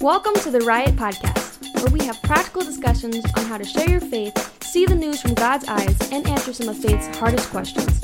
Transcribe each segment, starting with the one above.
Welcome to the Riot Podcast, where we have practical discussions on how to share your faith, see the news from God's eyes, and answer some of faith's hardest questions.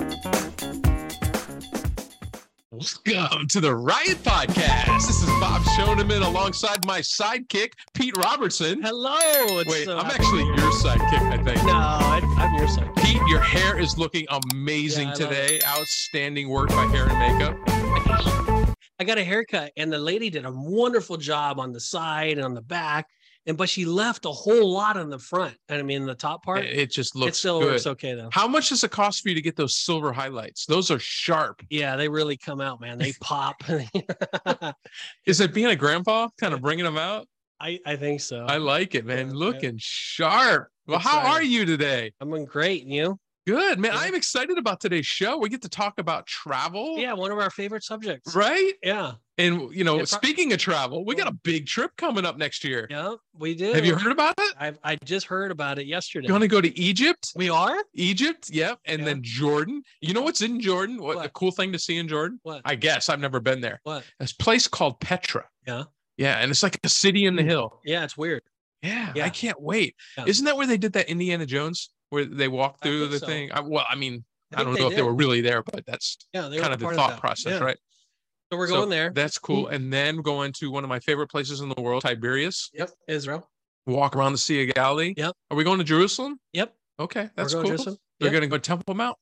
Welcome to the Riot Podcast. This is Bob Shoneman alongside my sidekick, Pete Robertson. Hello. It's Wait, so I'm happy actually to your sidekick, I think. No, I, I'm your side. Pete, your hair is looking amazing Yeah, today. Outstanding work by hair and makeup. I got a haircut, and the lady did a wonderful job on the side and on the back, and but she left a whole lot on the front. And I mean, the top part, It, it just it looks still good. looks okay though. How much does it cost for you to get those silver highlights? Those are sharp. Yeah, they really come out, man. They pop. Is it being a grandpa kind of bringing them out? I I think so. I like it, man. Yeah, Looking sharp. Well, how are you today? I'm doing great. and You? Good, man. Yeah. I'm excited about today's show. We get to talk about travel. Yeah, one of our favorite subjects. Right? Yeah. And you know, pro- speaking of travel, we got a big trip coming up next year. Yeah, we do. Have you heard about it? I I just heard about it yesterday. You want to go to Egypt? we are? Egypt, yep, and Yeah. then Jordan. You know what's in Jordan? What, a cool thing to see in Jordan? What? I guess I've never been there. What? This place called Petra. Yeah. Yeah, and it's like a city in the Hmm. hill. Yeah, it's weird. Yeah, yeah. I can't wait. Yeah. Isn't that where they did that Indiana Jones, where they walked through the so. thing? I, well, I mean, I, think don't know if they were really there, but that's Yeah, kind of the thought that. process, Yeah. right? So we're So going there. That's cool. And then going to one of my favorite places in the world, Tiberias. Yep, Israel. Walk around the Sea of Galilee. Yep. Are we going to Jerusalem? Yep. Okay, that's we're cool. going to Jerusalem. We're going to go Temple Mount.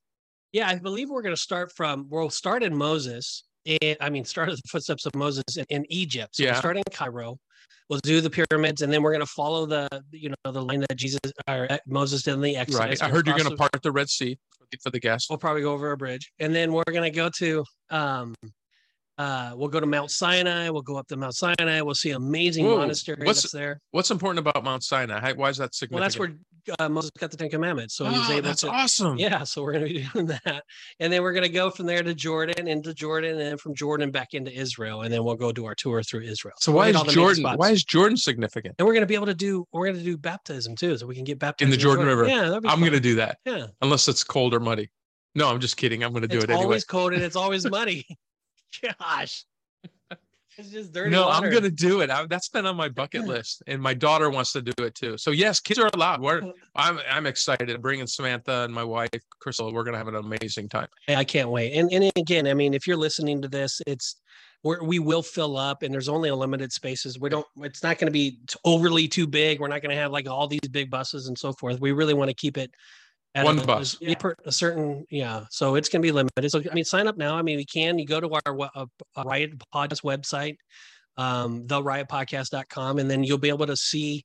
Yeah, I believe we're going to start from. We'll start in Moses. And, I mean, start at the footsteps of Moses in, in Egypt. So Yeah. we'll in Cairo. We'll do the pyramids, and then we're going to follow the, you know, the line that Jesus or uh, Moses did in the Exodus. Right. I heard you're going to part the Red Sea for the guests. We'll probably go over a bridge, and then we're going to go to. um uh, we'll go to Mount Sinai. We'll go up to Mount Sinai. We'll see amazing Whoa, monastery what's- there. What's important about Mount Sinai? How- Why is that significant? Well, that's where uh, Moses got the Ten Commandments, so he was Oh, able that's to. awesome. Yeah, so we're going to be doing that. And then we're going to go from there to Jordan, into Jordan, and then from Jordan back into Israel. And then we'll go do our tour through Israel. So We'll why is all the major Jordan? Why is Jordan significant? And we're going to be able to do, we're going to do baptism too. So we can get baptized in the Jordan River. Yeah, I'm going to do that Yeah. unless it's cold or muddy. No, I'm just kidding. I'm going to do it's it anyway. It's always cold and it's always muddy. Gosh. It's just dirty No, water. I'm going to do it. I, that's been on my bucket list, and my daughter wants to do it too. So yes, kids are allowed. We're, oh. I'm I'm excited. Bringing Samantha and my wife Crystal. We're going to have an amazing time. I can't wait. And and again, I mean, if you're listening to this, it's we're, we will fill up, and there's only a limited spaces. We don't. It's not going to be overly too big. We're not going to have like all these big buses and so forth. We really want to keep it. At One a, bus. a per- a certain, yeah. So it's going to be limited. So I mean, sign up now. I mean, we can. You go to our we- uh, uh, Riot Podcast website, um, theriotpodcast.com, and then you'll be able to see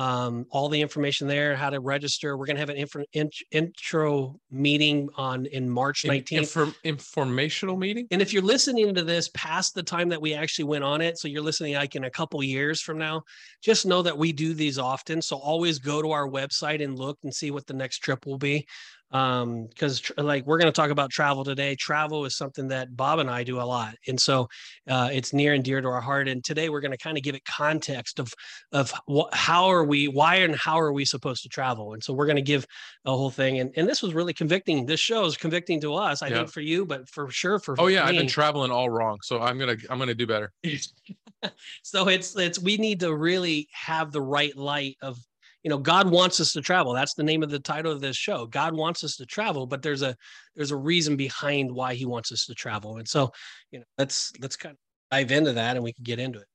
um, all the information there, how to register. We're going to have an intro meeting on in March In- 19th. inform- informational meeting. and if you're listening to this past the time that we actually went on it, so you're listening like in a couple years from now, just know that we do these often. So always go to our website and look and see what the next trip will be. Um, because tr- like we're going to talk about travel today. Travel is something that Bob and I do a lot, and so uh, it's near and dear to our heart. And today we're going to kind of give it context of of wh- how are we, why and how are we supposed to travel. And so we're going to give a whole thing. And and this was really convicting. This show is convicting to us, I Yeah. think, for you, but for sure for Oh yeah, I've been traveling all wrong, so I'm gonna I'm gonna do better. so it's it's we need to really have the right light of you know god wants us to travel that's the name of the title of this show god wants us to travel but there's a there's a reason behind why he wants us to travel and so you know let's let's kind of dive into that and we can get into it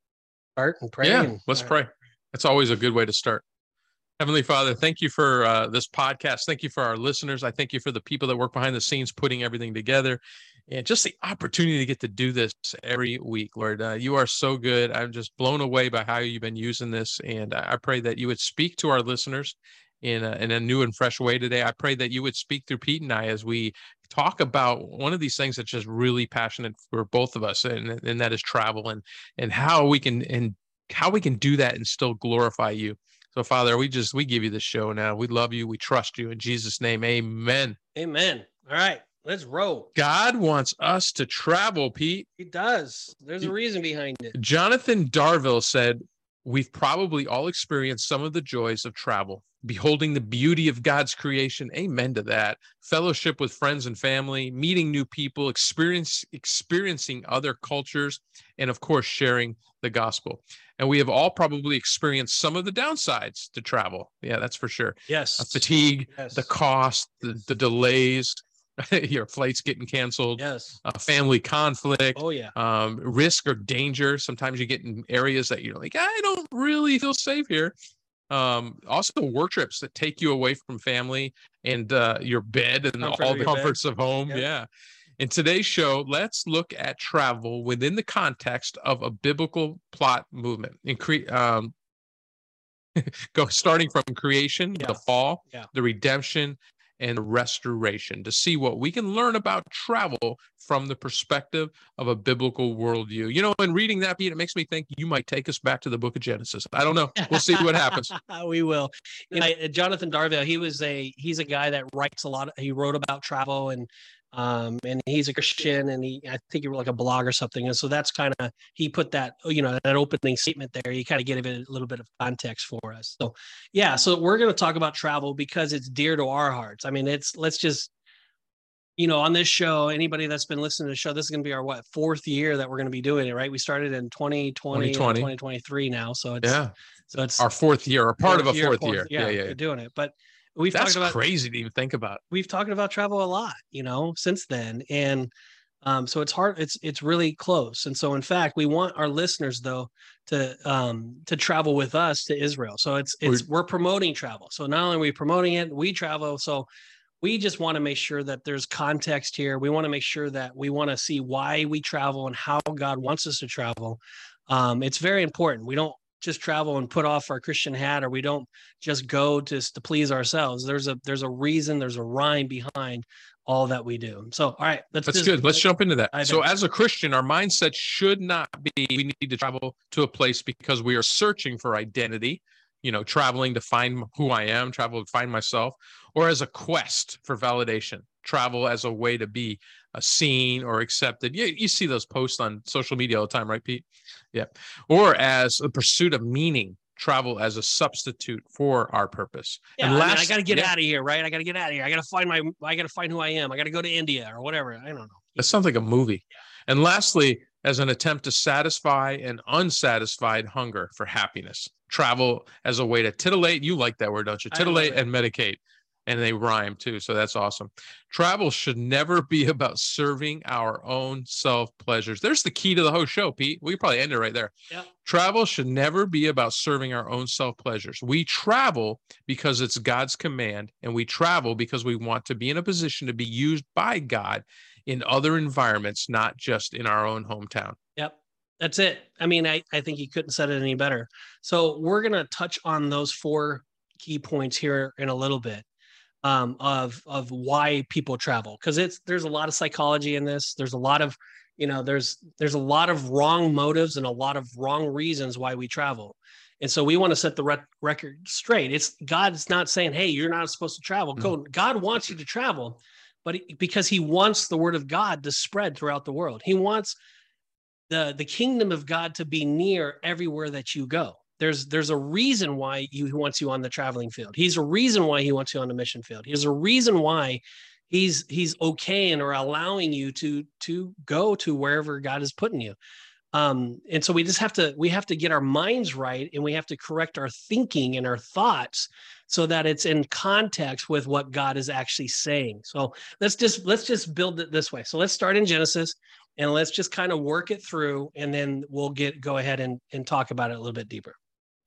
start and pray yeah, and- let's right. pray. That's always a good way to start. Heavenly Father, thank you for uh, this podcast. Thank you for our listeners. I thank you for the people that work behind the scenes putting everything together and just the opportunity to get to do this every week, Lord. Uh, you are so good. I'm just blown away by how you've been using this. And I pray that you would speak to our listeners in a, in a new and fresh way today. I pray that you would speak through Pete and I as we talk about one of these things that's just really passionate for both of us, and, and that is travel and and how we can and how we can do that and still glorify you. So, Father, we just we give you the show now. We love you. We trust you in Jesus' name. Amen. amen all right let's roll God wants us to travel, Pete. he does there's a reason behind it Jonathan Darville said, We've probably all experienced some of the joys of travel, beholding the beauty of God's creation. Amen to that. Fellowship with friends and family, meeting new people, experience experiencing other cultures, and of course, sharing the gospel. And we have all probably experienced some of the downsides to travel. Yeah, that's for sure. Yes. Fatigue, Yes. the cost, the, the delays, your flights getting canceled, Yes. uh, family conflict, Oh yeah. um, risk or danger. Sometimes you get in areas that you're like, I don't really feel safe here. Um, also work trips that take you away from family and uh, your bed and Comfort all the your bed. comforts of home. Yep. Yeah. In today's show, let's look at travel within the context of a biblical plot movement. In cre- um, go starting from creation, Yeah. the fall, Yeah. the redemption, and restoration to see what we can learn about travel from the perspective of a biblical worldview. You know, in reading that, Pete, it makes me think you might take us back to the book of Genesis. I don't know. We'll see what happens. we will. I- uh, Jonathan Darville, he was a he's a guy that writes a lot. He wrote about travel and um and he's a Christian and he I think he wrote like a blog or something. And so that's kind of he put that you know that opening statement there. You kind of gave it a little bit of context for us. So yeah, so we're going to talk about travel because it's dear to our hearts. I mean, it's let's just you know, on this show, anybody that's been listening to the show, this is going to be our what fourth year that we're going to be doing it, right? We started in 2020, 2020. 2023 now, so it's Yeah. so it's Our fourth year, or part of a year, fourth year. Yeah, Yeah, yeah. doing it. But we've That's talked about crazy to even think about. we've talked about travel a lot, you know, since then. And um, so it's hard, it's it's really close. And so in fact, we want our listeners though to um to travel with us to Israel. So it's it's we're promoting travel. So not only are we promoting it, we travel. So we just want to make sure that there's context here. We want to make sure that we want to see why we travel and how God wants us to travel. Um, it's very important. We don't just travel and put off our Christian hat, or we don't just go just to please ourselves. There's a there's a reason, there's a rhyme behind all that we do. So, all right, let's That's just- good. Let's jump into that. I So, bet. as a Christian, our mindset should not be we need to travel to a place because we are searching for identity, you know, traveling to find who I am, travel to find myself, or as a quest for validation, travel as a way to be seen or accepted. You, you see those posts on social media all the time, right, Pete? Yeah. Or as a pursuit of meaning, travel as a substitute for our purpose. Yeah, And I, mean, I got to get yeah. out of here, right? I got to get out of here. I got to find my, I got to find who I am. I got to go to India or whatever. I don't know. That sounds like a movie. And lastly, as an attempt to satisfy an unsatisfied hunger for happiness, travel as a way to titillate. You like that word, don't you? Titillate and medicate. And they rhyme too. So that's awesome. Travel should never be about serving our own self pleasures. There's the key to the whole show, Pete. We probably end it right there. Yeah. Travel should never be about serving our own self pleasures. We travel because it's God's command, and we travel because we want to be in a position to be used by God in other environments, not just in our own hometown. Yep. That's it. I mean, I, I think you couldn't said it any better. So we're going to touch on those four key points here in a little bit um, of, of why people travel. Cause it's, there's a lot of psychology in this. There's a lot of, you know, there's, there's a lot of wrong motives and a lot of wrong reasons why we travel. And so we want to set the rec- record straight. It's God's not saying, Hey, you're not supposed to travel. Go. God wants you to travel, but he- because he wants the word of God to spread throughout the world, he wants the the kingdom of God to be near everywhere that you go. There's there's a reason why he wants you on the traveling field. He's a reason why he wants you on the mission field. He's a reason why he's he's okaying or allowing you to to go to wherever God is putting you. Um, and so we just have to we have to get our minds right and we have to correct our thinking and our thoughts so that it's in context with what God is actually saying. So let's just let's just build it this way. So let's start in Genesis and let's just kind of work it through and then we'll get go ahead and, and talk about it a little bit deeper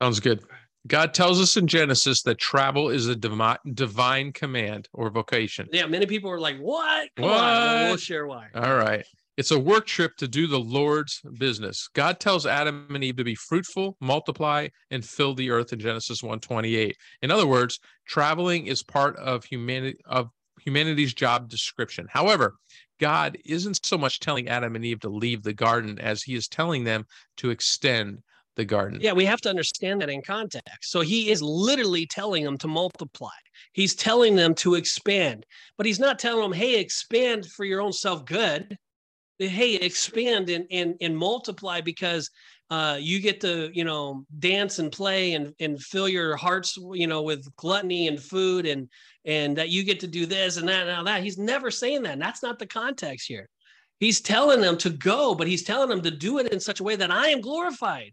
Sounds good. God tells us in Genesis that travel is a divi- divine command or vocation. yeah many people are like what Come on. Well, we'll share why All right. It's a work trip to do the Lord's business. God tells Adam and Eve to be fruitful, multiply, and fill the earth in Genesis 1:28. In other words, traveling is part of humanity of humanity's job description. However, God isn't so much telling Adam and Eve to leave the garden as he is telling them to extend the garden. yeah we have to understand that in context. So he is literally telling them to multiply. He's telling them to expand but he's not telling them hey expand for your own self good hey expand and and, and multiply because uh, you get to you know dance and play and and fill your hearts you know with gluttony and food and and that you get to do this and that and that. He's never saying that and that's not the context here. He's telling them to go, but he's telling them to do it in such a way that I am glorified,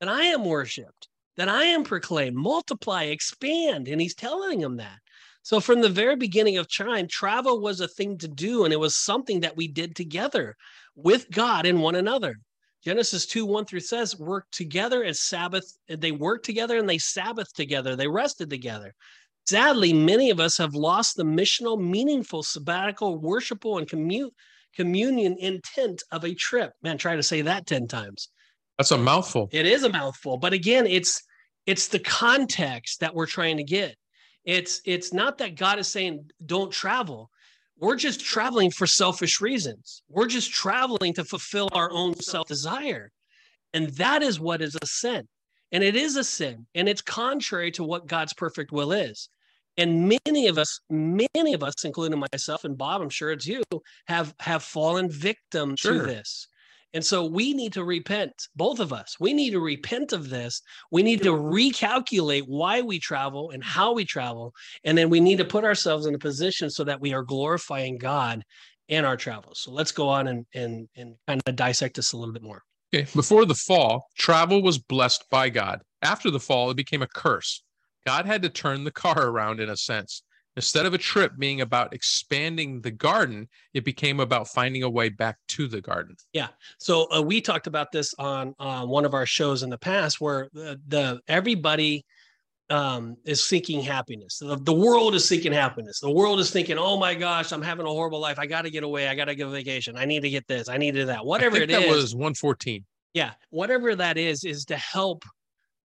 that I am worshiped, that I am proclaimed, multiply, expand. And he's telling them that. So from the very beginning of time, travel was a thing to do, and it was something that we did together with God and one another. Genesis 2 1 through says, work together as Sabbath. They worked together and they Sabbath together. They rested together. Sadly, many of us have lost the missional, meaningful, sabbatical, worshipful, and commun- communion intent of a trip. Man, try to say that 10 times. That's a mouthful. It is a mouthful. But again, it's it's the context that we're trying to get. It's it's not that God is saying don't travel. We're just traveling for selfish reasons. We're just traveling to fulfill our own self desire. And that is what is a sin. And it is a sin. And it's contrary to what God's perfect will is. And many of us, many of us, including myself and Bob, I'm sure it's you, have have fallen victim sure. to this. And so we need to repent, both of us. We need to repent of this. We need to recalculate why we travel and how we travel. And then we need to put ourselves in a position so that we are glorifying God in our travels. So let's go on and, and, and kind of dissect this a little bit more. Okay. Before the fall, travel was blessed by God. After the fall, it became a curse. God had to turn the car around in a sense. Instead of a trip being about expanding the garden, it became about finding a way back to the garden. Yeah. So uh, we talked about this on uh, one of our shows in the past, where the, the everybody um, is seeking happiness. The, the, world is seeking happiness. The world is thinking, "Oh my gosh, I'm having a horrible life. I got to get away. I got to a vacation. I need to get this. I need to that. Whatever it that is." That was 114. Yeah, whatever that is, is to help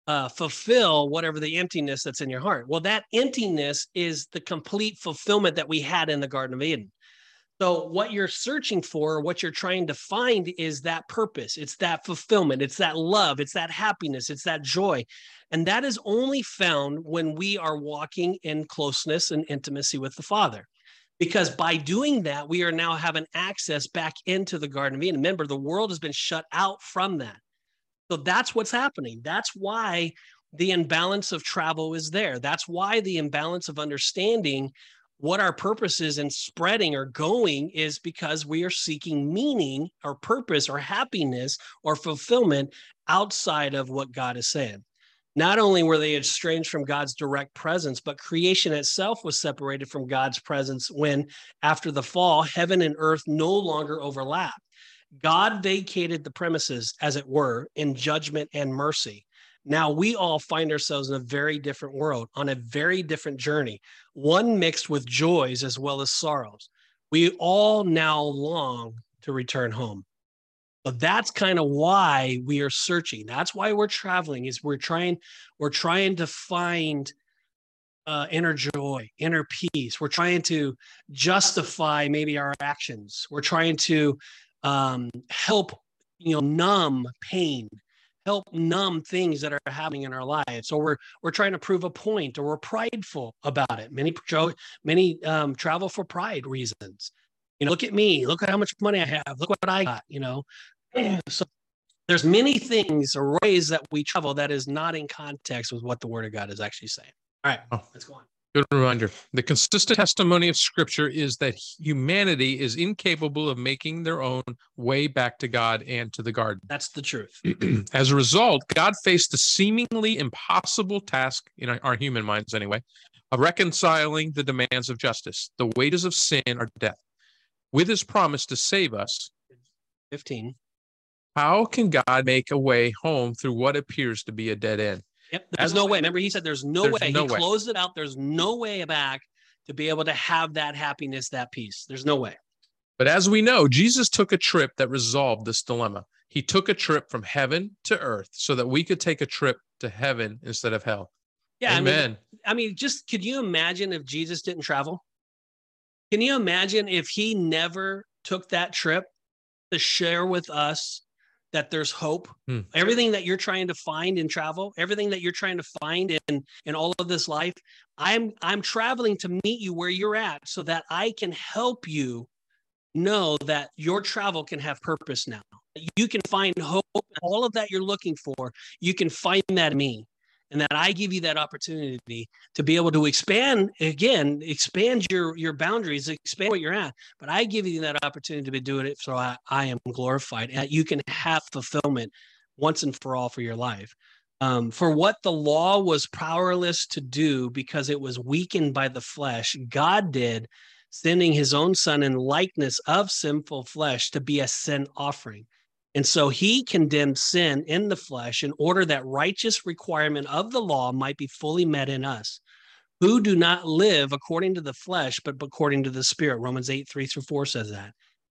uh, fulfill whatever the emptiness that's in your heart. Well, that emptiness is the complete fulfillment that we had in the Garden of Eden. So, what you're searching for, what you're trying to find is that purpose. It's that fulfillment. It's that love. It's that happiness. It's that joy. And that is only found when we are walking in closeness and intimacy with the Father. Because by doing that, we are now having access back into the Garden of Eden. Remember, the world has been shut out from that. So that's what's happening. That's why the imbalance of travel is there. That's why the imbalance of understanding what our purpose is in spreading or going is because we are seeking meaning or purpose or happiness or fulfillment outside of what God is saying. Not only were they estranged from God's direct presence, but creation itself was separated from God's presence when, after the fall, heaven and earth no longer overlap. God vacated the premises, as it were, in judgment and mercy. Now we all find ourselves in a very different world, on a very different journey, one mixed with joys as well as sorrows. We all now long to return home. But that's kind of why we are searching. That's why we're traveling. Is we're trying we're trying to find uh, inner joy, inner peace. We're trying to justify maybe our actions. We're trying to um, help you know numb pain help numb things that are happening in our lives. Or we're we're trying to prove a point or we're prideful about it. Many many um, travel for pride reasons. You know look at me look at how much money i have look what i got you know? So there's many things or ways that we travel that is not in context with what the word of god is actually saying. All right oh. let's go on Good reminder. The consistent testimony of Scripture is that humanity is incapable of making their own way back to God and to the garden. That's the truth. As a result, God faced the seemingly impossible task, in our human minds anyway, of reconciling the demands of justice. The wages of sin are death. With his promise to save us, 15. How can God make a way home through what appears to be a dead end? Yep. There's no way. Remember, he said there's no there's way. No he way. closed it out. There's no way back to be able to have that happiness, that peace. There's no way. But as we know, Jesus took a trip that resolved this dilemma. He took a trip from heaven to earth so that we could take a trip to heaven instead of hell. Yeah. Amen. I mean, I mean, just could you imagine if Jesus didn't travel? Can you imagine if he never took that trip to share with us that there's hope. Hmm. Everything that you're trying to find in travel, everything that you're trying to find in in all of this life, I'm I'm traveling to meet you where you're at so that I can help you know that your travel can have purpose now. You can find hope, all of that you're looking for, you can find that in me. And that I give you that opportunity to be able to expand again, expand your your boundaries, expand what you're at. But I give you that opportunity to be doing it so I, I am glorified and you can have fulfillment once and for all for your life. Um, for what the law was powerless to do because it was weakened by the flesh, God did, sending his own son in likeness of sinful flesh to be a sin offering. And so he condemned sin in the flesh in order that righteous requirement of the law might be fully met in us, who do not live according to the flesh, but according to the spirit. Romans 8, 3 through 4 says that.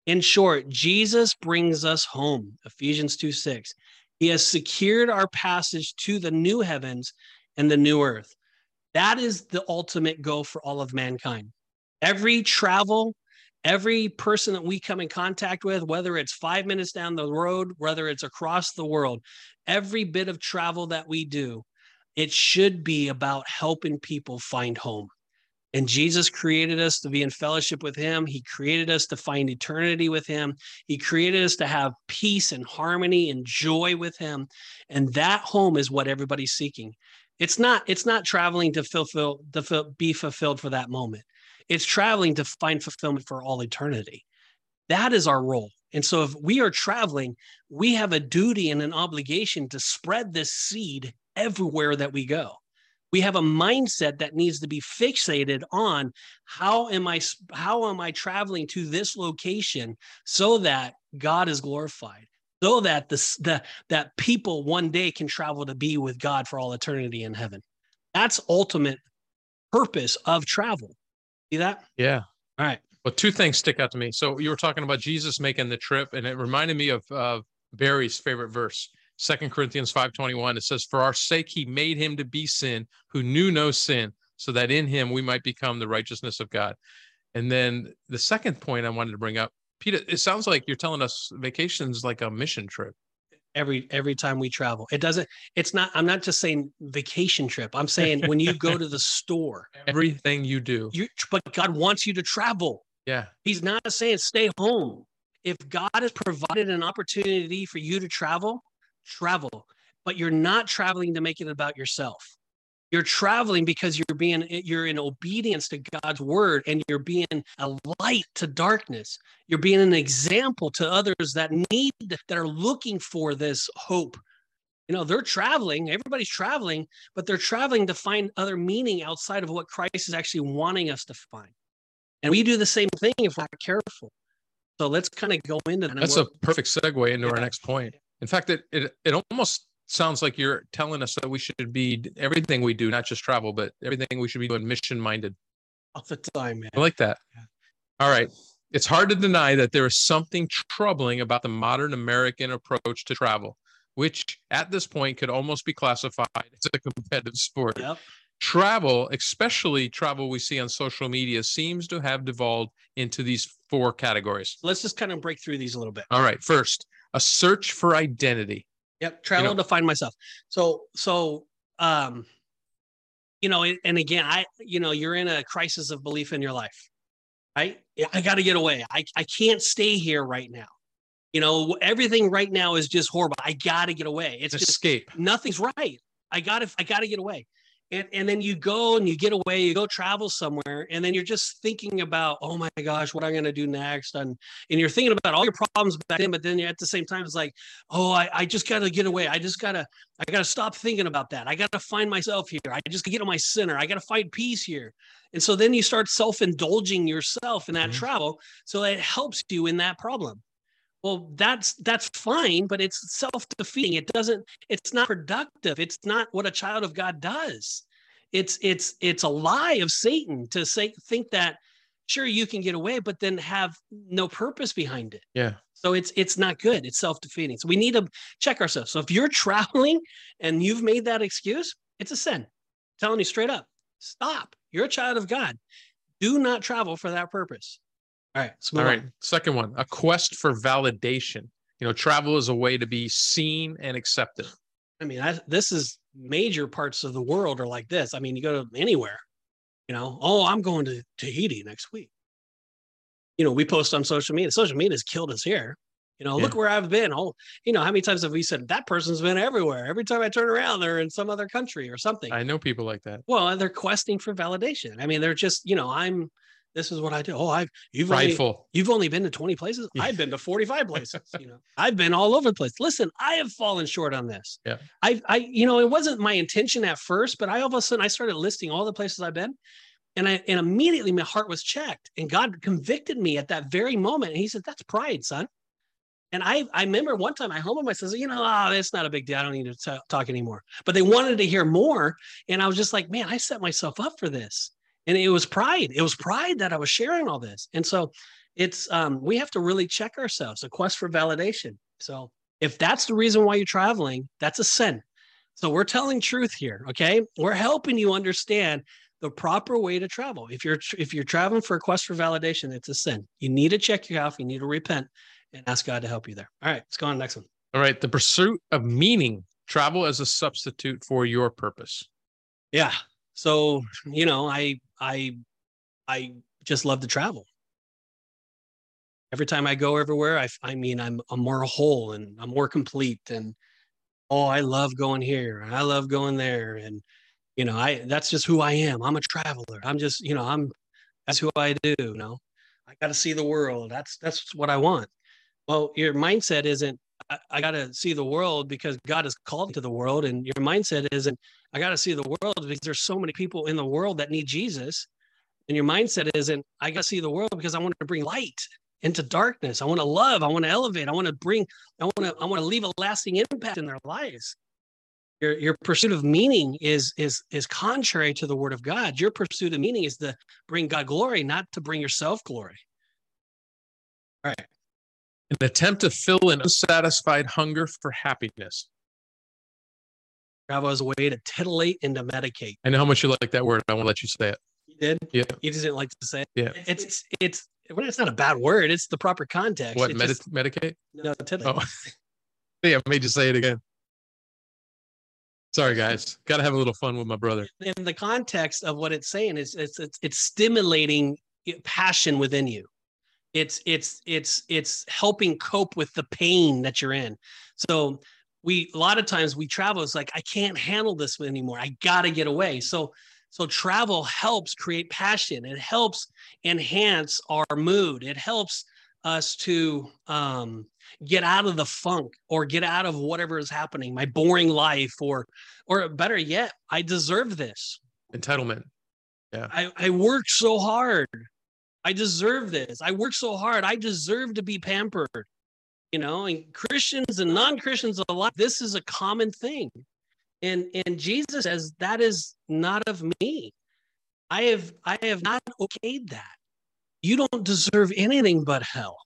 In short, Jesus brings us home. Ephesians 2 6. He has secured our passage to the new heavens and the new earth. That is the ultimate goal for all of mankind. Every travel, every person that we come in contact with, whether it's five minutes down the road, whether it's across the world, every bit of travel that we do, it should be about helping people find home. And Jesus created us to be in fellowship with Him. He created us to find eternity with Him. He created us to have peace and harmony and joy with Him. And that home is what everybody's seeking. It's not. It's not traveling to fulfill to be fulfilled for that moment. It's traveling to find fulfillment for all eternity. That is our role. And so, if we are traveling, we have a duty and an obligation to spread this seed everywhere that we go we have a mindset that needs to be fixated on how am i how am i traveling to this location so that god is glorified so that the, the that people one day can travel to be with god for all eternity in heaven that's ultimate purpose of travel see that? Yeah. All right. Well two things stick out to me. So you were talking about jesus making the trip and it reminded me of uh, barry's favorite verse Second Corinthians 5:21 it says for our sake he made him to be sin who knew no sin so that in him we might become the righteousness of God. And then the second point I wanted to bring up Peter it sounds like you're telling us vacations like a mission trip. Every every time we travel. It doesn't it's not I'm not just saying vacation trip. I'm saying when you go to the store everything you do. You but God wants you to travel. Yeah. He's not saying stay home. If God has provided an opportunity for you to travel, travel, but you're not traveling to make it about yourself. You're traveling because you're being eh, you're in obedience to God's word and you're being a light to darkness. You're being an example to others that need that are looking for this hope. You know, they're traveling, everybody's traveling, but they're traveling to find other meaning outside of what Christ is actually wanting us to find. And we do the same thing if we're not careful. So let's kind of go into that. That's a perfect segue into yeah. our next point. In fact, it, it it almost sounds like you're telling us that we should be everything we do, not just travel, but everything we should be doing mission minded. All the time, man. I like that. Yeah. All right. It's hard to deny that there is something troubling about the modern American approach to travel, which at this point could almost be classified as a competitive sport. Yep. Travel, especially travel we see on social media, seems to have devolved into these four categories. Let's just kind of break through these a little bit. All right. First, a search for identity. Yep, travel you know, to find myself. So so um you know, and again, I you know, you're in a crisis of belief in your life. Right? I got to get away. I I can't stay here right now. You know, everything right now is just horrible. I got to get away. It's escape. Just, nothing's right. I got to I got to get away and, and then you go and you get away you go travel somewhere and then you're just thinking about oh my gosh what i'm going to do next? And and you're thinking about all your problems back then but then at the same time it's like oh i, I just got to get away. I just got to i got to stop thinking about that. I got to find myself here. I just get to my center. I got to find peace here. And so then you start self-indulging yourself in that mm-hmm. travel so it helps you in that problem well that's that's fine but it's self-defeating. It doesn't it's not productive. It's not what a child of god does. It's it's it's a lie of satan to say think that sure you can get away but then have no purpose behind it. Yeah. So it's it's not good. It's self-defeating. So we need to check ourselves. So if you're traveling and you've made that excuse it's a sin. I'm telling you straight up stop. You're a child of god. Do not travel for that purpose all right. All right. On. Second one, a quest for validation. You know, travel is a way to be seen and accepted. I mean, I, this is major parts of the world are like this. I mean, you go to anywhere, you know, oh, I'm going to Tahiti next week. You know, we post on social media. Social media has killed us here. You know, look where I've been. Oh, you know, how many times have we said that person's been everywhere? Every time I turn around, they're in some other country or something. I know people like that. well, they're questing for validation. I mean, they're just, you know, I'm. This is what I do. Oh, I've you've only, You've only been to 20 places. Yeah. I've been to 45 places. You know, I've been all over the place. Listen, I have fallen short on this. Yeah. I, I, you know, it wasn't my intention at first, but I all of a sudden I started listing all the places I've been. And I, and immediately my heart was checked and God convicted me at that very moment. And he said, that's pride, son. And I, I remember one time I humbled myself, you know, ah, oh, it's not a big deal. I don't need to t- talk anymore. But they wanted to hear more. And I was just like, man, I set myself up for this and it was pride. It was pride that i was sharing all this. And so it's um we have to really check ourselves a quest for validation. So if that's the reason why you're traveling that's a sin. So we're telling truth here okay? We're helping you understand the proper way to travel. If you're if you're traveling for a quest for validation it's a sin. You need to check yourself you need to repent and ask god to help you there. All right let's go on to the next one. All right. The pursuit of meaning, travel as a substitute for your purpose. yeah. So you know i i i just love to travel. Every time i go everywhere I, I mean i'm i'm more whole and i'm more complete and oh i love going here and i love going there. And you know i that's just who i am. I'm a traveler. I'm just you know i'm that's who i do you know. I got to see the world. That's that's what i want. Well your mindset isn't i, I got to see the world because god has called to the world and your mindset isn't I got to see the world because there's so many people in the world that need Jesus. And your mindset isn't, I got to see the world because I want to bring light into darkness. I want to love. I want to elevate. I want to bring, I want to, I want to leave a lasting impact in their lives. Your, your pursuit of meaning is, is, is contrary to the word of God. Your pursuit of meaning is to bring God glory, not to bring yourself glory. All right. An attempt to fill an unsatisfied hunger for happiness. Travel is a way to titillate and to medicate. I know how much you like that word. I want to let you say it. You did? Yeah. You just didn't like to say it? Yeah. It's, it's, it's, it's not a bad word. It's the proper context. What, medi- just- medicate? No, titillate. Oh, yeah, I made you say it again. Sorry, guys. Got to have a little fun with my brother. in the context of what it's saying is it's it's, it's stimulating passion within you it's it's it's it's helping cope with the pain that you're in. So we a lot of times we travel it's like i can't handle this anymore. I gotta get away. So so travel helps create passion. It helps enhance our mood. It helps us to um, get out of the funk or get out of whatever is happening my boring life or or better yet i deserve this. Entitlement. Yeah. I, I work so hard. I deserve this. I work so hard. I deserve to be pampered. You know, and Christians and non-Christians alike, this is a common thing. And and Jesus says that is not of me. I have I have not okayed that. You don't deserve anything but hell.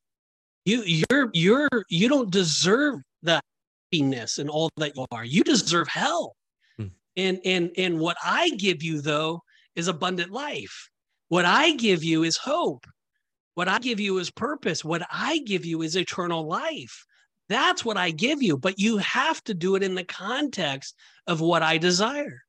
You you're you're you don't deserve the happiness and all that you are. You deserve hell. Hmm. And and and what I give you though is abundant life. What I give you is hope. What I give you is purpose. What I give you is eternal life. That's what I give you, but you have to do it in the context of what I desire.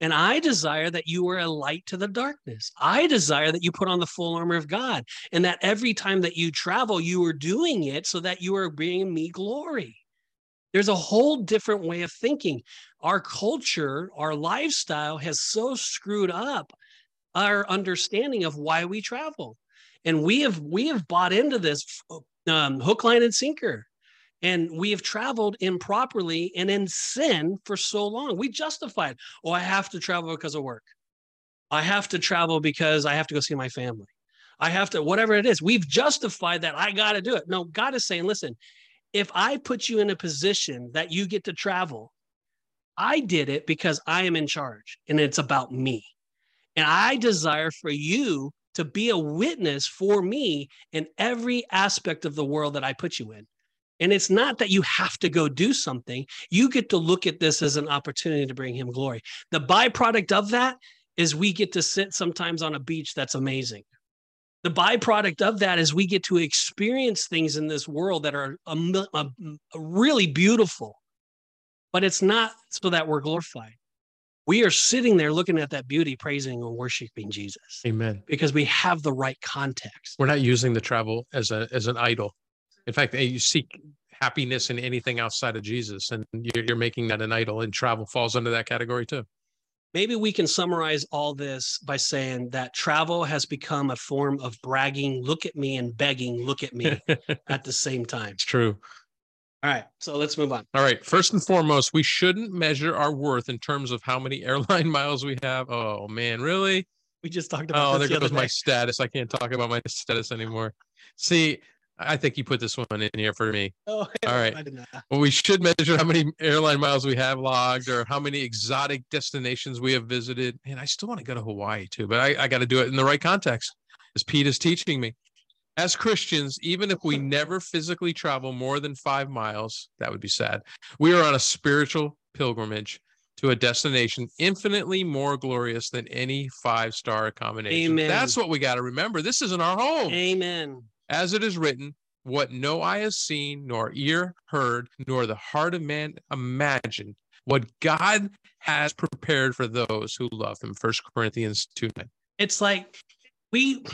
And I desire that you are a light to the darkness. I desire that you put on the full armor of God and that every time that you travel, you are doing it so that you are bringing me glory. There's a whole different way of thinking. Our culture, our lifestyle has so screwed up our understanding of why we travel. And we have we have bought into this um, hook, line, and sinker. And we have traveled improperly and in sin for so long. We justified, oh, I have to travel because of work. I have to travel because I have to go see my family. I have to, whatever it is, we've justified that I got to do it. No, God is saying, listen, if I put you in a position that you get to travel, I did it because I am in charge and it's about me. And I desire for you to be a witness for me in every aspect of the world that I put you in. And it's not that you have to go do something. You get to look at this as an opportunity to bring him glory. The byproduct of that is we get to sit sometimes on a beach that's amazing. The byproduct of that is we get to experience things in this world that are a, a, a really beautiful, but it's not so that we're glorified. We are sitting there looking at that beauty, praising and worshiping Jesus Amen. because we have the right context. We're not using the travel as a as an idol. In fact, eh, you seek happiness in anything outside of Jesus, and you're, you're making that an idol, and travel falls under that category too. Maybe we can summarize all this by saying that travel has become a form of bragging, look at me, and begging, look at me at the same time. It's true. All right, so let's move on. All right. First and foremost, we shouldn't measure our worth in terms of how many airline miles we have. Oh man, really? We just talked about. Oh, there the goes my status. I can't talk about my status anymore. See, I think you put this one in here for me. Oh, all right. Well, we should measure how many airline miles we have logged or how many exotic destinations we have visited. And I still want to go to Hawaii too, but I, I got to do it in the right context, as Pete is teaching me. As Christians, even if we never physically travel more than five miles, that would be sad. We are on a spiritual pilgrimage to a destination infinitely more glorious than any five star accommodation. Amen. That's what we got to remember. This isn't our home. Amen as it is written, what no eye has seen, nor ear heard, nor the heart of man imagined, what God has prepared for those who love him. First Corinthians 2 9. It's like we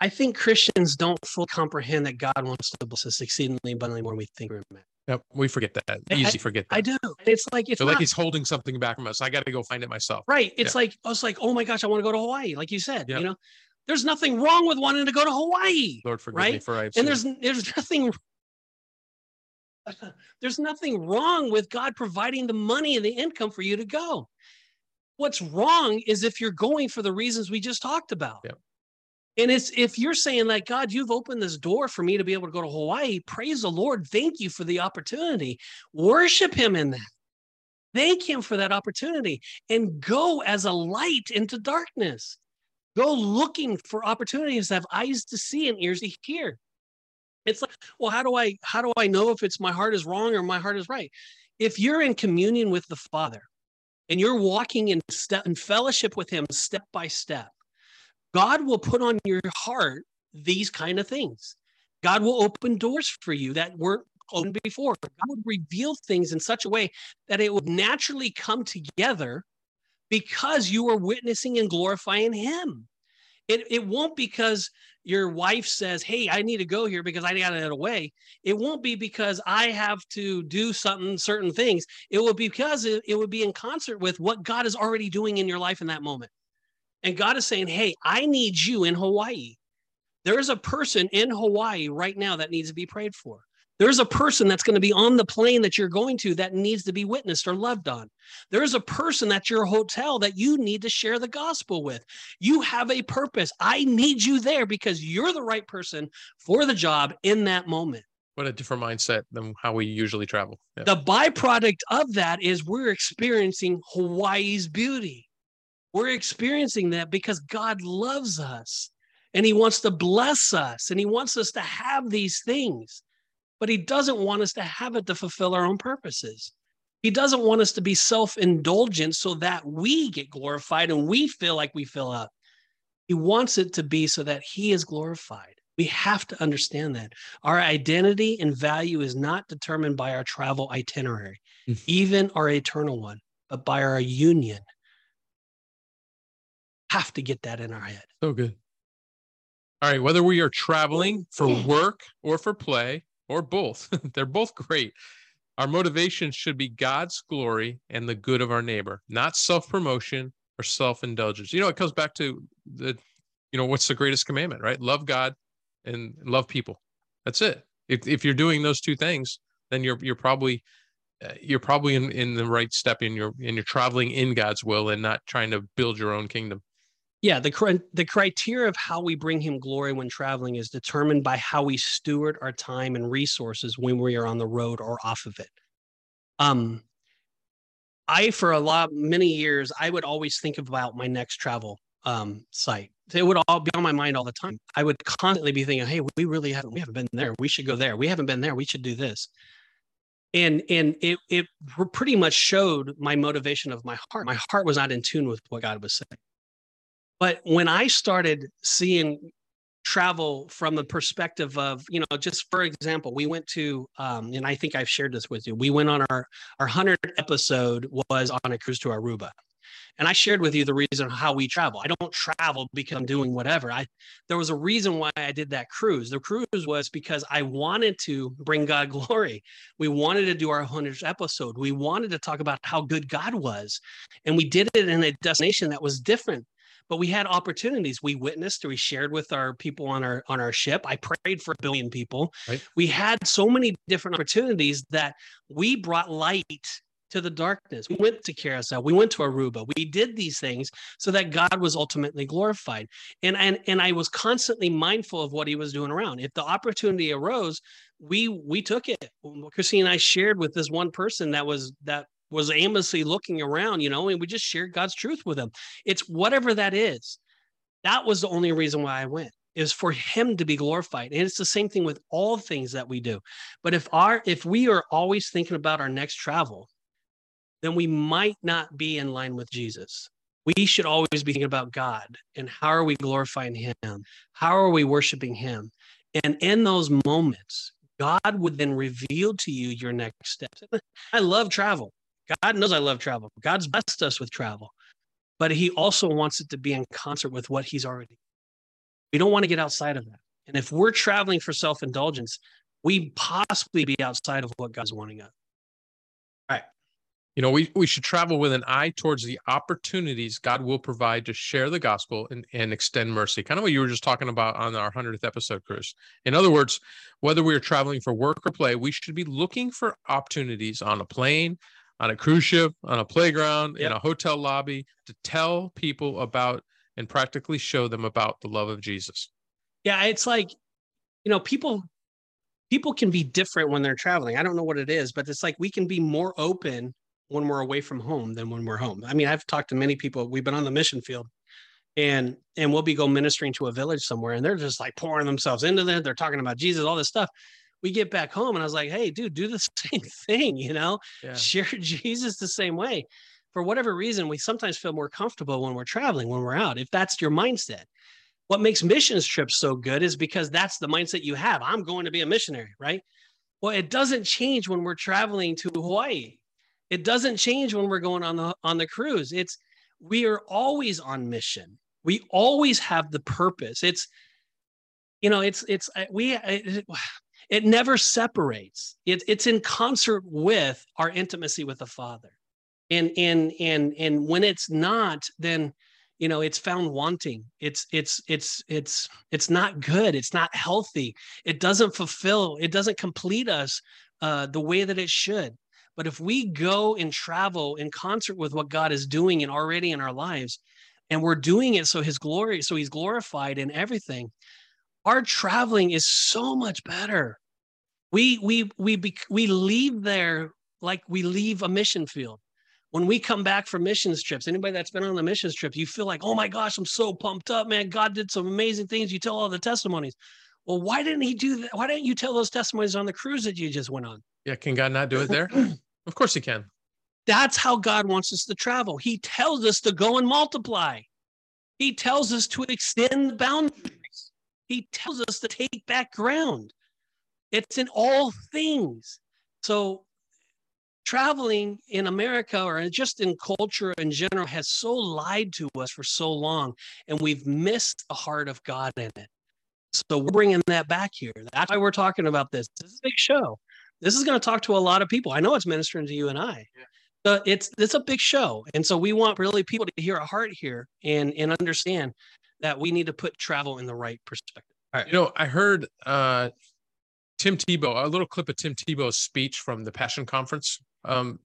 I think Christians don't fully comprehend that God wants to bless us exceedingly abundantly more than we think we're meant. Yep, we forget that. Easy I, forget that. I do. It's like it's not, like he's holding something back from us. I got to go find it myself. right. It's Yeah. like oh, I was like, oh my gosh, I want to go to Hawaii, like you said. Yep. You know, there's nothing wrong with wanting to go to Hawaii. Lord, forgive me for I have and there's there's nothing there's nothing wrong with God providing the money and the income for you to go. What's wrong is if you're going for the reasons we just talked about. Yep. And it's if you're saying like God, you've opened this door for me to be able to go to Hawaii. Praise the Lord. Thank you for the opportunity. Worship him in that. Thank him for that opportunity and go as a light into darkness. Go looking for opportunities have eyes to see and ears to hear. It's like, well, how do I how do I know if it's my heart is wrong or my heart is right? If you're in communion with the Father and you're walking in step in fellowship with him step by step, God will put on your heart these kind of things. God will open doors for you that weren't opened before. God would reveal things in such a way that it would naturally come together because you are witnessing and glorifying him. It, it won't because your wife says, Hey, I need to go here because I got get away. It won't be because I have to do something, certain things. It will be because it, it would be in concert with what God is already doing in your life in that moment. And God is saying, Hey, I need you in Hawaii. There is a person in Hawaii right now that needs to be prayed for. There's a person that's going to be on the plane that you're going to that needs to be witnessed or loved on. There's a person at your hotel that you need to share the gospel with. You have a purpose. I need you there because you're the right person for the job in that moment. what a different mindset than how we usually travel. Yeah. The byproduct of that is we're experiencing Hawaii's beauty. We're experiencing that because God loves us and He wants to bless us and He wants us to have these things, but He doesn't want us to have it to fulfill our own purposes. He doesn't want us to be self indulgent so that we get glorified and we feel like we fill up. He wants it to be so that He is glorified. We have to understand that. Our identity and value is not determined by our travel itinerary, Mm. even our eternal one, but by our union. Have to get that in our head. So good. All right. Whether we are traveling for work or for play or both, they're both great. Our motivation should be God's glory and the good of our neighbor, not self promotion or self indulgence. You know, it comes back to the, you know, what's the greatest commandment, right? Love God and love people. That's it. If, if you're doing those two things, then you're you're probably uh, you're probably in, in the right step in your and you're traveling in God's will and not trying to build your own kingdom. Yeah, the the criteria of how we bring him glory when traveling is determined by how we steward our time and resources when we are on the road or off of it. Um I for a lot many years I would always think about my next travel um site. It would all be on my mind all the time. I would constantly be thinking, "Hey, we really haven't we haven't been there. We should go there. We haven't been there. We should do this." And and it it pretty much showed my motivation of my heart. My heart was not in tune with what God was saying. But when I started seeing travel from the perspective of, you know, just for example, we went to, um, and I think I've shared this with you. We went on our our hundred episode was on a cruise to Aruba, And I shared with you the reason how we travel. I don't travel because I'm doing whatever. I there was a reason why I did that cruise. The cruise was because I wanted to bring God glory. We wanted to do our 100th episode. We wanted to talk about how good God was. And we did it in a destination that was different but we had opportunities we witnessed or we shared with our people on our on our ship i prayed for a billion people right. we had so many different opportunities that we brought light to the darkness. We went to Curaçao. We went to Aruba. We did these things so that God was ultimately glorified. And and and I was constantly mindful of what He was doing around. If the opportunity arose, we we took it. Christine and I shared with this one person that was that was aimlessly looking around, you know, and we just shared God's truth with him. It's whatever that is. That was the only reason why I went is for him to be glorified. And it's the same thing with all things that we do. But if our if we are always thinking about our next travel, then we might not be in line with Jesus. We should always be thinking about God and how are we glorifying him? How are we worshiping him? And in those moments, God would then reveal to you your next steps. I love travel. God knows I love travel. God's blessed us with travel, but He also wants it to be in concert with what He's already. We don't want to get outside of that. And if we're traveling for self indulgence, we possibly be outside of what God's wanting us. All right. You know, we, we should travel with an eye towards the opportunities God will provide to share the gospel and, and extend mercy. Kind of what you were just talking about on our 100th episode, Chris. In other words, whether we are traveling for work or play, we should be looking for opportunities on a plane, on a cruise ship, on a playground, yep. in a hotel lobby to tell people about and practically show them about the love of Jesus. Yeah, it's like, you know, people people can be different when they're traveling. I don't know what it is, but it's like we can be more open when we're away from home than when we're home. I mean, I've talked to many people. We've been on the mission field and and we'll be go ministering to a village somewhere and they're just like pouring themselves into that. They're talking about Jesus, all this stuff we get back home and I was like, hey, dude, do the same thing, you know, yeah. share Jesus the same way. For whatever reason, we sometimes feel more comfortable when we're traveling, when we're out, if that's your mindset. What makes missions trips so good is because that's the mindset you have. I'm going to be a missionary, right? Well, it doesn't change when we're traveling to Hawaii. It doesn't change when we're going on the on the cruise. It's we are always on mission. We always have the purpose. It's you know, it's it's we it never separates. It, it's in concert with our intimacy with the Father. And and and and when it's not, then you know it's found wanting. It's it's it's it's it's not good. It's not healthy. It doesn't fulfill. It doesn't complete us uh, the way that it should. But if we go and travel in concert with what God is doing and already in our lives, and we're doing it so His glory, so He's glorified in everything, our traveling is so much better. We we we be, we leave there like we leave a mission field. When we come back from missions trips, anybody that's been on a missions trip, you feel like, oh my gosh, I'm so pumped up, man. God did some amazing things. You tell all the testimonies. Well, why didn't he do that? Why didn't you tell those testimonies on the cruise that you just went on? Yeah, can God not do it there? of course he can. That's how God wants us to travel. He tells us to go and multiply. He tells us to extend the boundaries. He tells us to take back ground. It's in all things. So traveling in America or just in culture in general has so lied to us for so long, and we've missed the heart of God in it. So we're bringing that back here. That's why we're talking about this. This is a big show. This is going to talk to a lot of people. I know it's ministering to you and I. Yeah. But it's it's a big show, and so we want really people to hear a heart here and and understand that we need to put travel in the right perspective. All right. You know, I heard uh, Tim Tebow, a little clip of Tim Tebow's speech from the Passion Conference um,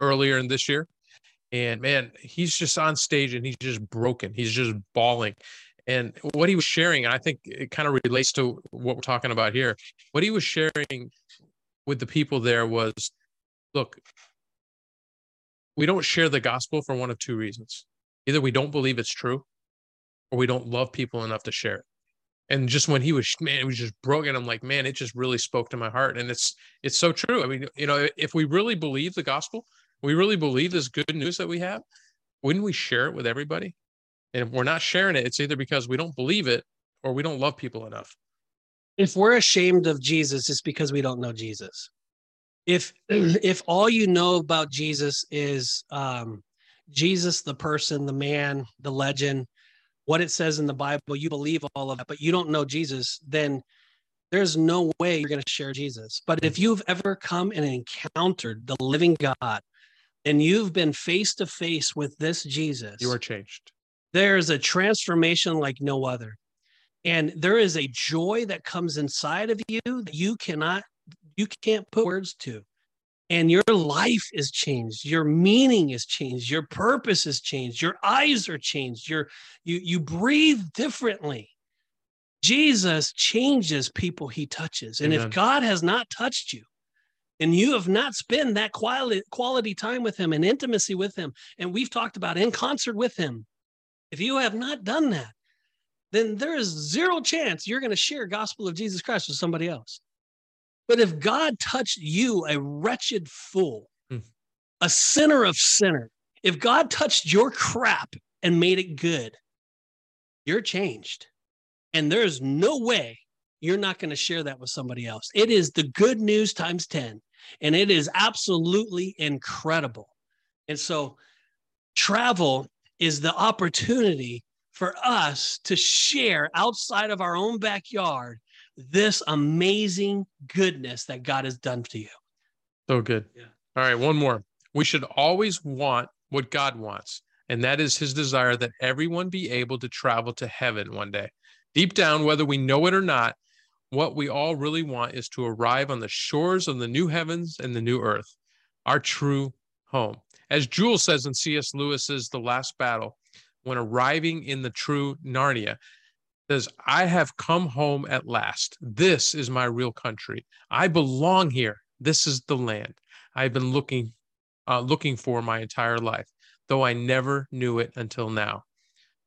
earlier in this year. And man, he's just on stage and he's just broken. He's just bawling. And what he was sharing, and I think it kind of relates to what we're talking about here. What he was sharing with the people there was look, we don't share the gospel for one of two reasons. Either we don't believe it's true or we don't love people enough to share it. And just when he was man it was just broken i'm like man it just really spoke to my heart. And it's it's so true. I mean you know if we really believe the gospel we really believe this good news that we have wouldn't we share it with everybody? And if we're not sharing it it's either because we don't believe it or we don't love people enough. If we're ashamed of jesus it's because we don't know jesus. If if all you know about jesus is um Jesus, the person, the man, the legend, what it says in the Bible, you believe all of that, but you don't know Jesus, then there's no way you're going to share Jesus. But if you've ever come and encountered the living God and you've been face to face with this Jesus, You are changed. there's a transformation like no other. And there is a joy that comes inside of you that you cannot, you can't put words to. And your life is changed. Your meaning is changed. Your purpose is changed. Your eyes are changed. Your you you breathe differently. Jesus changes people he touches. And Amen. if God has not touched you, and you have not spent that quality quality time with him and intimacy with him, and we've talked about in concert with him, if you have not done that, then there is zero chance you're going to share gospel of Jesus Christ with somebody else. But if God touched you, a wretched fool, Hmm. a sinner of sinner, if God touched your crap and made it good, you're changed. And there's no way you're not going to share that with somebody else. It is the good news times 10, and it is absolutely incredible. And so, travel is the opportunity for us to share outside of our own backyard this amazing goodness that God has done to you. So good. Yeah. All right, one more. We should always want what God wants, and that is his desire that everyone be able to travel to heaven one day. Deep down, whether we know it or not, what we all really want is to arrive on the shores of the new heavens and the new earth, our true home. As Jewel says in C.S. Lewis's The Last Battle, when arriving in the true Narnia, says, I have come home at last. This is my real country. I belong here. This is the land I've been looking uh, looking for my entire life, though I never knew it until now.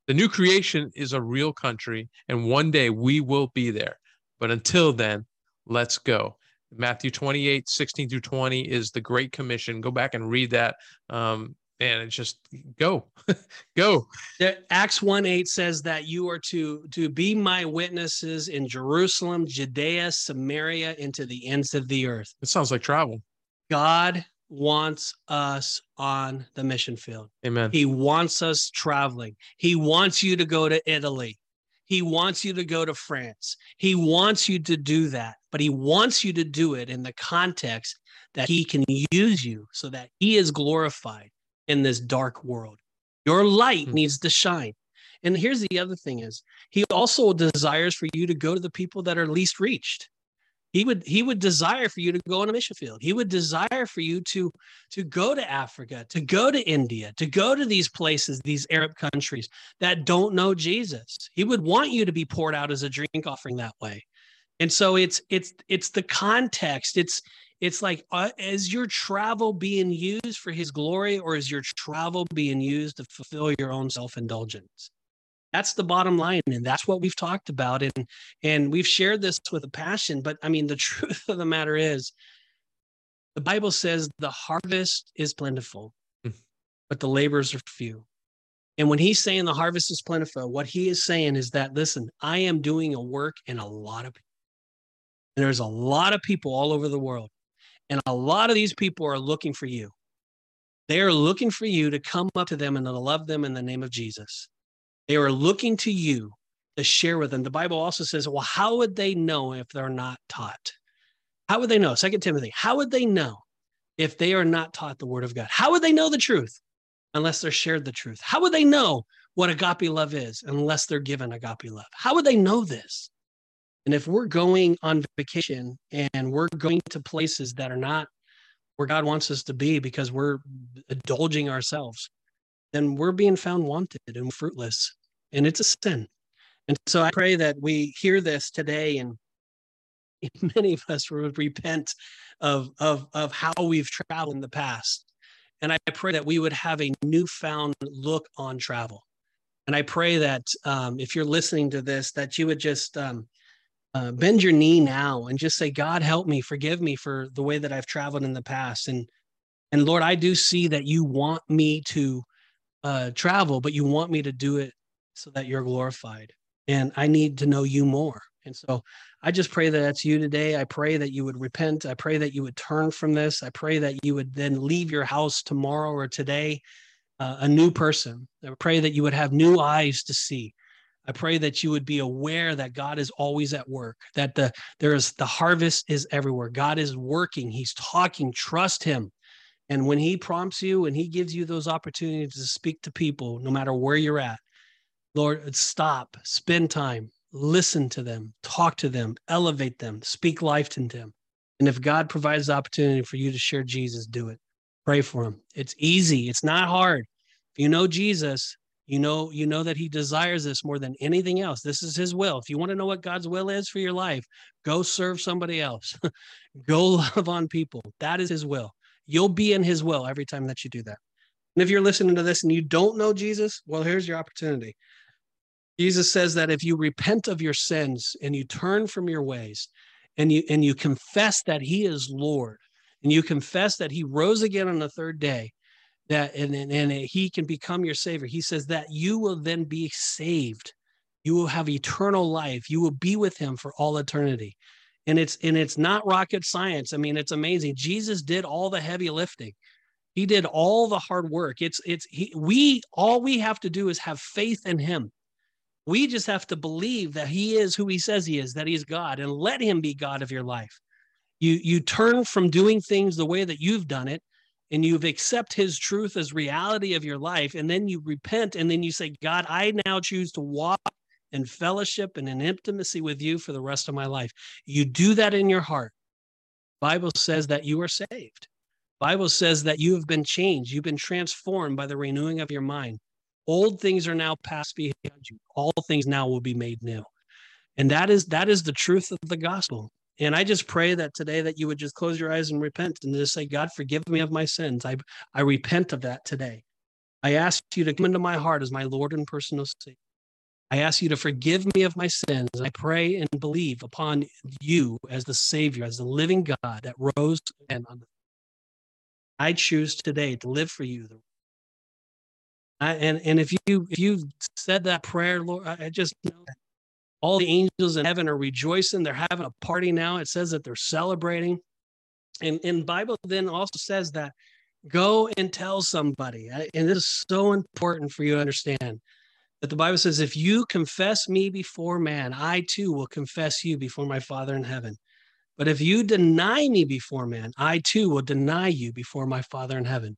The new creation is a real country, and one day we will be there. But until then, let's go. Matthew 28, 16 through 20 is the Great Commission. Go back and read that. Um, and it's just go, go. There- Acts 1 8 says that you are to, to be my witnesses in Jerusalem, Judea, Samaria, into the ends of the earth. It sounds like travel. God wants us on the mission field. Amen. He wants us traveling. He wants you to go to Italy. He wants you to go to France. He wants you to do that, but he wants you to do it in the context that he can use you so that he is glorified in this dark world. Your light Hmm. needs to shine. And here's the other thing is he also desires for you to go to the people that are least reached. He would he would desire for you to go on a mission field. He would desire for you to to go to Africa, to go to India, to go to these places, these Arab countries that don't know Jesus. He would want you to be poured out as a drink offering that way. And so it's it's it's the context. It's it's like uh, is your travel being used for his glory or is your travel being used to fulfill your own self-indulgence? That's the bottom line and that's what we've talked about and and we've shared this with a passion, but I mean the truth of the matter is the Bible says the harvest is plentiful, Mm. but the laborers are few. And when he's saying the harvest is plentiful, what he is saying is that, listen, I am doing a work in a lot of people. And there's a lot of people all over the world. And a lot of these people are looking for you. They are looking for you to come up to them and to love them in the name of Jesus. They are looking to you to share with them. The Bible also says, well, how would they know if they're not taught? How would they know? Second Timothy, how would they know if they are not taught the word of God? How would they know the truth unless they're shared the truth? How would they know what agape love is unless they're given agape love? How would they know this? And if we're going on vacation and we're going to places that are not where God wants us to be because we're indulging ourselves, then we're being found wanted and fruitless. And it's a sin. And so I pray that we hear this today and many of us would repent of, of, of how we've traveled in the past. And I pray that we would have a newfound look on travel. And I pray that um, if you're listening to this, that you would just um, uh, bend your knee now and just say, God, help me, forgive me for the way that I've traveled in the past. And, and Lord, I do see that you want me to uh, travel, but you want me to do it so that you're glorified. And I need to know you more. And so I just pray that that's you today. I pray that you would repent. I pray that you would turn from this. I pray that you would then leave your house tomorrow or today uh, a new person. I pray that you would have new eyes to see. I pray that you would be aware that God is always at work, that the there is the harvest is everywhere. God is working, He's talking, trust Him. And when He prompts you and He gives you those opportunities to speak to people, no matter where you're at, Lord, stop, spend time, listen to them, talk to them, elevate them, speak life to them. And if God provides the opportunity for you to share Jesus, do it. Pray for him. It's easy. It's not hard. If you know Jesus, you know you know that he desires this more than anything else. This is his will. If you want to know what God's will is for your life, go serve somebody else. go love on people. That is his will. You'll be in his will every time that you do that. And if you're listening to this and you don't know Jesus, well, here's your opportunity. Jesus says that if you repent of your sins and you turn from your ways and you and you confess that he is Lord and you confess that he rose again on the third day that and, and, and he can become your savior. He says that you will then be saved. You will have eternal life. You will be with him for all eternity. And it's and it's not rocket science. I mean it's amazing. Jesus did all the heavy lifting. He did all the hard work. It's it's he, we all we have to do is have faith in him. We just have to believe that he is who he says he is, that he's God, and let him be God of your life. You, you turn from doing things the way that you've done it, and you've accept his truth as reality of your life, and then you repent, and then you say, God, I now choose to walk in fellowship and in intimacy with you for the rest of my life. You do that in your heart. Bible says that you are saved. Bible says that you have been changed. You've been transformed by the renewing of your mind. Old things are now passed behind you. All things now will be made new. And that is that is the truth of the gospel. And I just pray that today that you would just close your eyes and repent and just say, God, forgive me of my sins. I, I repent of that today. I ask you to come into my heart as my Lord and personal Savior. I ask you to forgive me of my sins. I pray and believe upon you as the Savior, as the living God that rose and on the I choose today to live for you I, and and if you if you said that prayer, Lord, I just know that all the angels in heaven are rejoicing. They're having a party now. It says that they're celebrating. And and Bible then also says that go and tell somebody. And this is so important for you to understand that the Bible says, if you confess me before man, I too will confess you before my Father in heaven. But if you deny me before man, I too will deny you before my Father in heaven.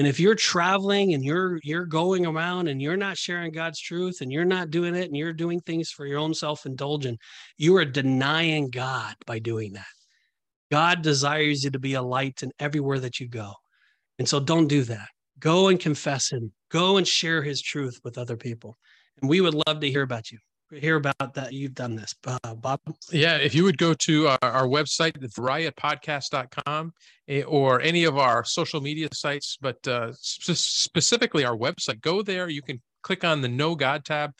And if you're traveling and you're you're going around and you're not sharing God's truth and you're not doing it and you're doing things for your own self-indulgence, you are denying God by doing that. God desires you to be a light in everywhere that you go. And so don't do that. Go and confess him. Go and share his truth with other people. And we would love to hear about you hear about that you've done this uh, bob? Yeah if you would go to our, our website riotpodcast.com eh, or any of our social media sites but uh, sp- specifically our website go there. You can click on the know god tab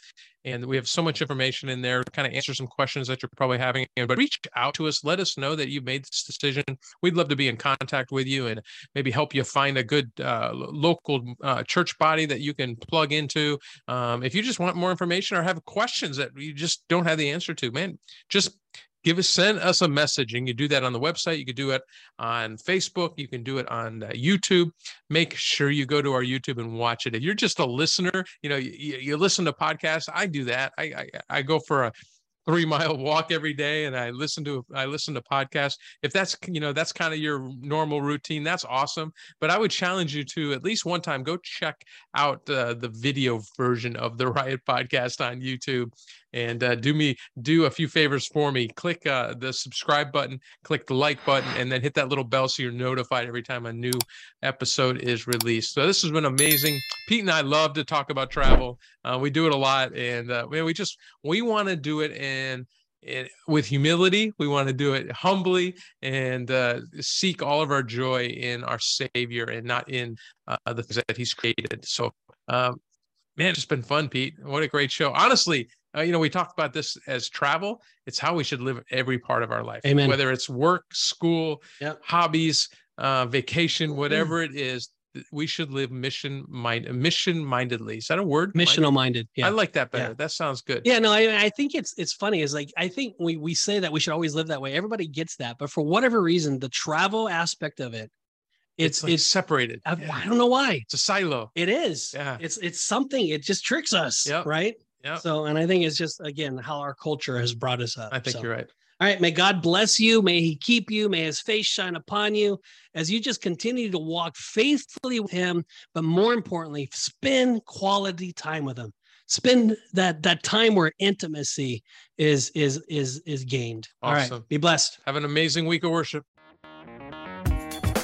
and we have so much information in there kind of answer some questions that you're probably having. But reach out to us. Let us know that you've made this decision. We'd love to be in contact with you and maybe help you find a good uh, local uh, church body that you can plug into. Um, if you just want more information or have questions that you just don't have the answer to man just give us send us a message and you do that on the website you can do it on facebook you can do it on uh, youtube. Make sure you go to our youtube and watch it. If you're just a listener you know you, you listen to podcasts i do that. I, I i go for a three mile walk every day and i listen to i listen to podcasts. If that's you know that's kind of your normal routine that's awesome. But i would challenge you to at least one time go check out uh, the video version of the riot podcast on youtube and uh, do me do a few favors for me click uh, the subscribe button click the like button and then hit that little bell so you're notified every time a new episode is released so this has been amazing pete and i love to talk about travel uh, we do it a lot and uh, we just we want to do it in it, with humility. We want to do it humbly and uh, seek all of our joy in our Savior and not in uh, the things that He's created. So, um, man, it's been fun, Pete. What a great show. Honestly, uh, you know, we talked about this as travel. It's how we should live every part of our life. Amen. Whether it's work, school, yep. hobbies, uh, vacation, whatever mm. it is, we should live mission mind mission mindedly. Is that a word? Missional minded. Yeah. I like that better. Yeah. That sounds good. Yeah, no, I, I think it's it's funny. Is like I think we we say that we should always live that way. Everybody gets that, but for whatever reason, the travel aspect of it It's, It's like it's separated. I, Yeah. I don't know why. It's a silo. It is. Yeah. It's it's something. It just tricks us. Yep. Right. Yeah. So, and I think it's just again how our culture has brought us up. I think So, you're right. All right. May God bless you. May He keep you. May His face shine upon you as you just continue to walk faithfully with Him. But more importantly, spend quality time with Him. Spend that that time where intimacy is is is is gained. All right. Be blessed. Have an amazing week of worship.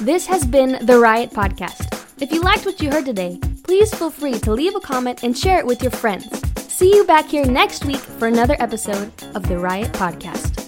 This has been the Riot Podcast. If you liked what you heard today, please feel free to leave a comment and share it with your friends. See you back here next week for another episode of the Riot Podcast.